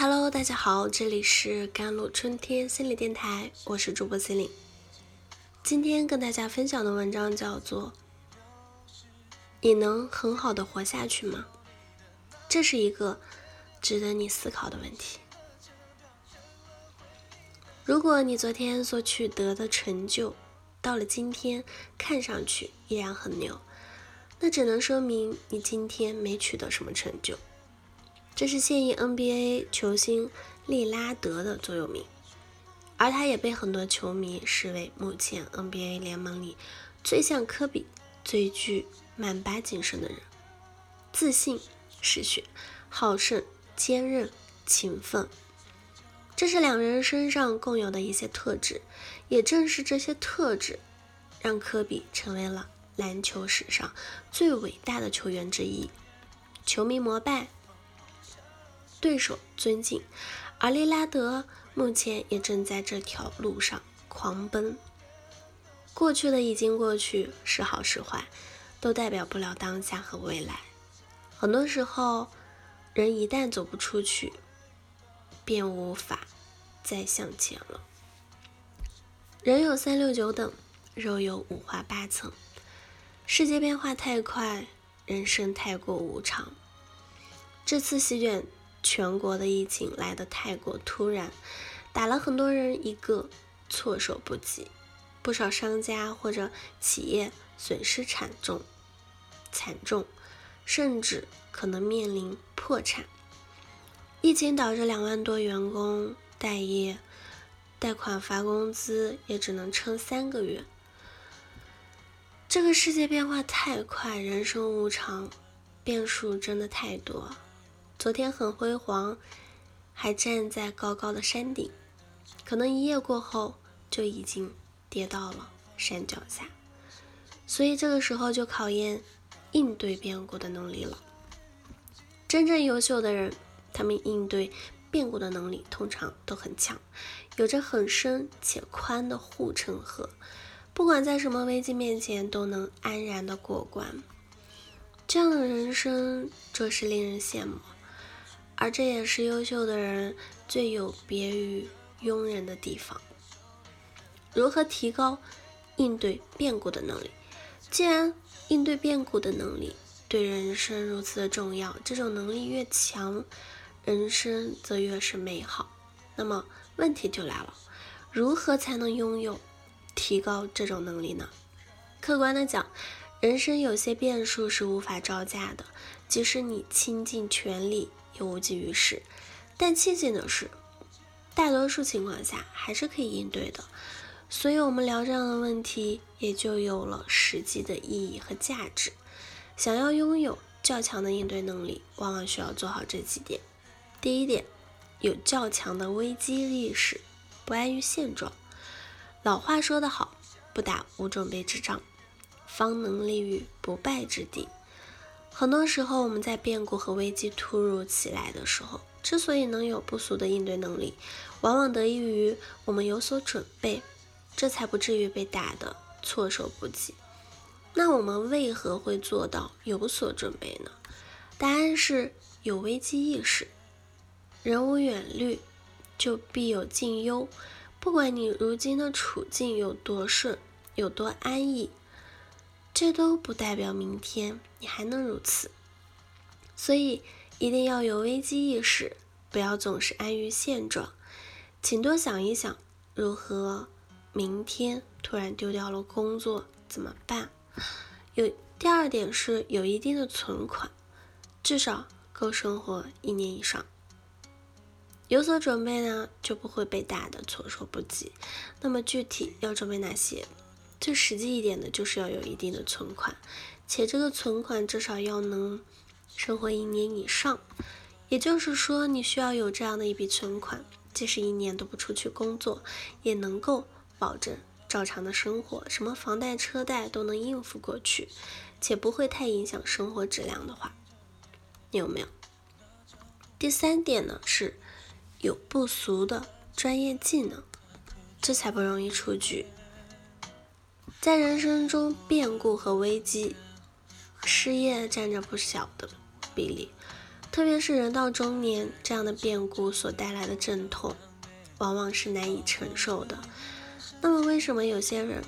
Hello，大家好，这里是甘露春天心理电台，我是主播心灵。今天跟大家分享的文章叫做《你能很好的活下去吗？》这是一个值得你思考的问题。如果你昨天所取得的成就，到了今天看上去依然很牛，那只能说明你今天没取得什么成就。这是现役 NBA 球星利拉德的座右铭，而他也被很多球迷视为目前 NBA 联盟里最像科比、最具曼巴精神的人。自信、嗜血、好胜、坚韧、勤奋，这是两人身上共有的一些特质。也正是这些特质，让科比成为了篮球史上最伟大的球员之一，球迷膜拜。对手尊敬，而利拉德目前也正在这条路上狂奔。过去的已经过去，是好是坏，都代表不了当下和未来。很多时候，人一旦走不出去，便无法再向前了。人有三六九等，肉有五花八层。世界变化太快，人生太过无常。这次席卷。全国的疫情来得太过突然，打了很多人一个措手不及，不少商家或者企业损失惨重，惨重，甚至可能面临破产。疫情导致两万多员工待业，贷款发工资也只能撑三个月。这个世界变化太快，人生无常，变数真的太多。昨天很辉煌，还站在高高的山顶，可能一夜过后就已经跌到了山脚下。所以这个时候就考验应对变故的能力了。真正优秀的人，他们应对变故的能力通常都很强，有着很深且宽的护城河，不管在什么危机面前都能安然的过关。这样的人生，着实令人羡慕。而这也是优秀的人最有别于庸人的地方。如何提高应对变故的能力？既然应对变故的能力对人生如此的重要，这种能力越强，人生则越是美好。那么问题就来了：如何才能拥有、提高这种能力呢？客观的讲，人生有些变数是无法招架的，即使你倾尽全力。又无济于事，但庆幸的是，大多数情况下还是可以应对的。所以，我们聊这样的问题，也就有了实际的意义和价值。想要拥有较强的应对能力，往往需要做好这几点。第一点，有较强的危机意识，不安于现状。老话说得好，不打无准备之仗，方能立于不败之地。很多时候，我们在变故和危机突如其来的时候，之所以能有不俗的应对能力，往往得益于我们有所准备，这才不至于被打得措手不及。那我们为何会做到有所准备呢？答案是有危机意识。人无远虑，就必有近忧。不管你如今的处境有多顺，有多安逸。这都不代表明天你还能如此，所以一定要有危机意识，不要总是安于现状。请多想一想，如何明天突然丢掉了工作怎么办？有第二点是有一定的存款，至少够生活一年以上。有所准备呢，就不会被打得措手不及。那么具体要准备哪些？最实际一点的就是要有一定的存款，且这个存款至少要能生活一年以上。也就是说，你需要有这样的一笔存款，即使一年都不出去工作，也能够保证照常的生活，什么房贷车贷都能应付过去，且不会太影响生活质量的话，你有没有？第三点呢，是有不俗的专业技能，这才不容易出局。在人生中，变故和危机、失业占着不小的比例。特别是人到中年，这样的变故所带来的阵痛，往往是难以承受的。那么，为什么有些人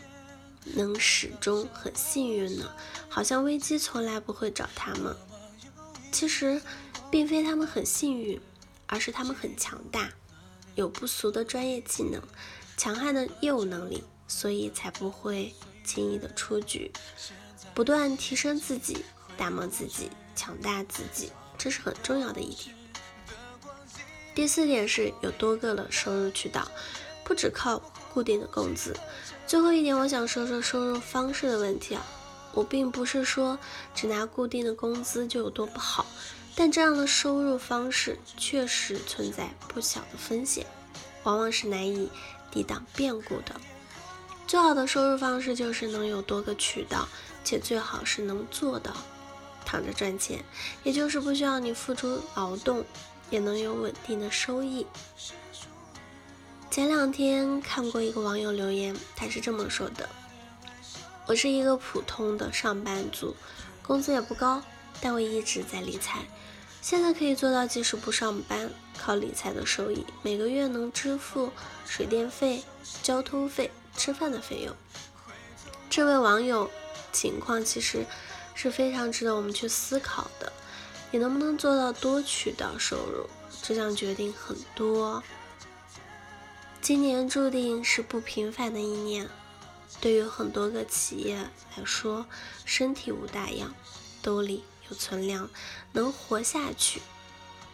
能始终很幸运呢？好像危机从来不会找他们。其实，并非他们很幸运，而是他们很强大，有不俗的专业技能，强悍的业务能力，所以才不会轻易的出局。不断提升自己，打磨自己，强大自己。这是很重要的一点。第四点是有多个的收入渠道，不只靠固定的工资。最后一点，我想说说收入方式的问题啊。我并不是说只拿固定的工资就有多不好，但这样的收入方式确实存在不小的风险，往往是难以抵挡变故的。最好的收入方式就是能有多个渠道，且最好是能做到。躺着赚钱，也就是不需要你付出劳动，也能有稳定的收益。前两天看过一个网友留言，他是这么说的：“我是一个普通的上班族，工资也不高，但我一直在理财。现在可以做到，即使不上班，靠理财的收益，每个月能支付水电费、交通费、吃饭的费用。”这位网友情况其实。是非常值得我们去思考的。你能不能做到多渠道收入，这将决定很多。今年注定是不平凡的一年，对于很多个企业来说，身体无大恙，兜里有存粮，能活下去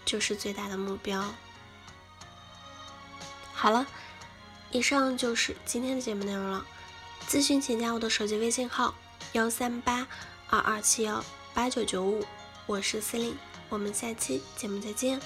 就是最大的目标。好了，以上就是今天的节目内容了。咨询请加我的手机微信号：幺三八。二二七幺八九九五，我是司令，我们下期节目再见。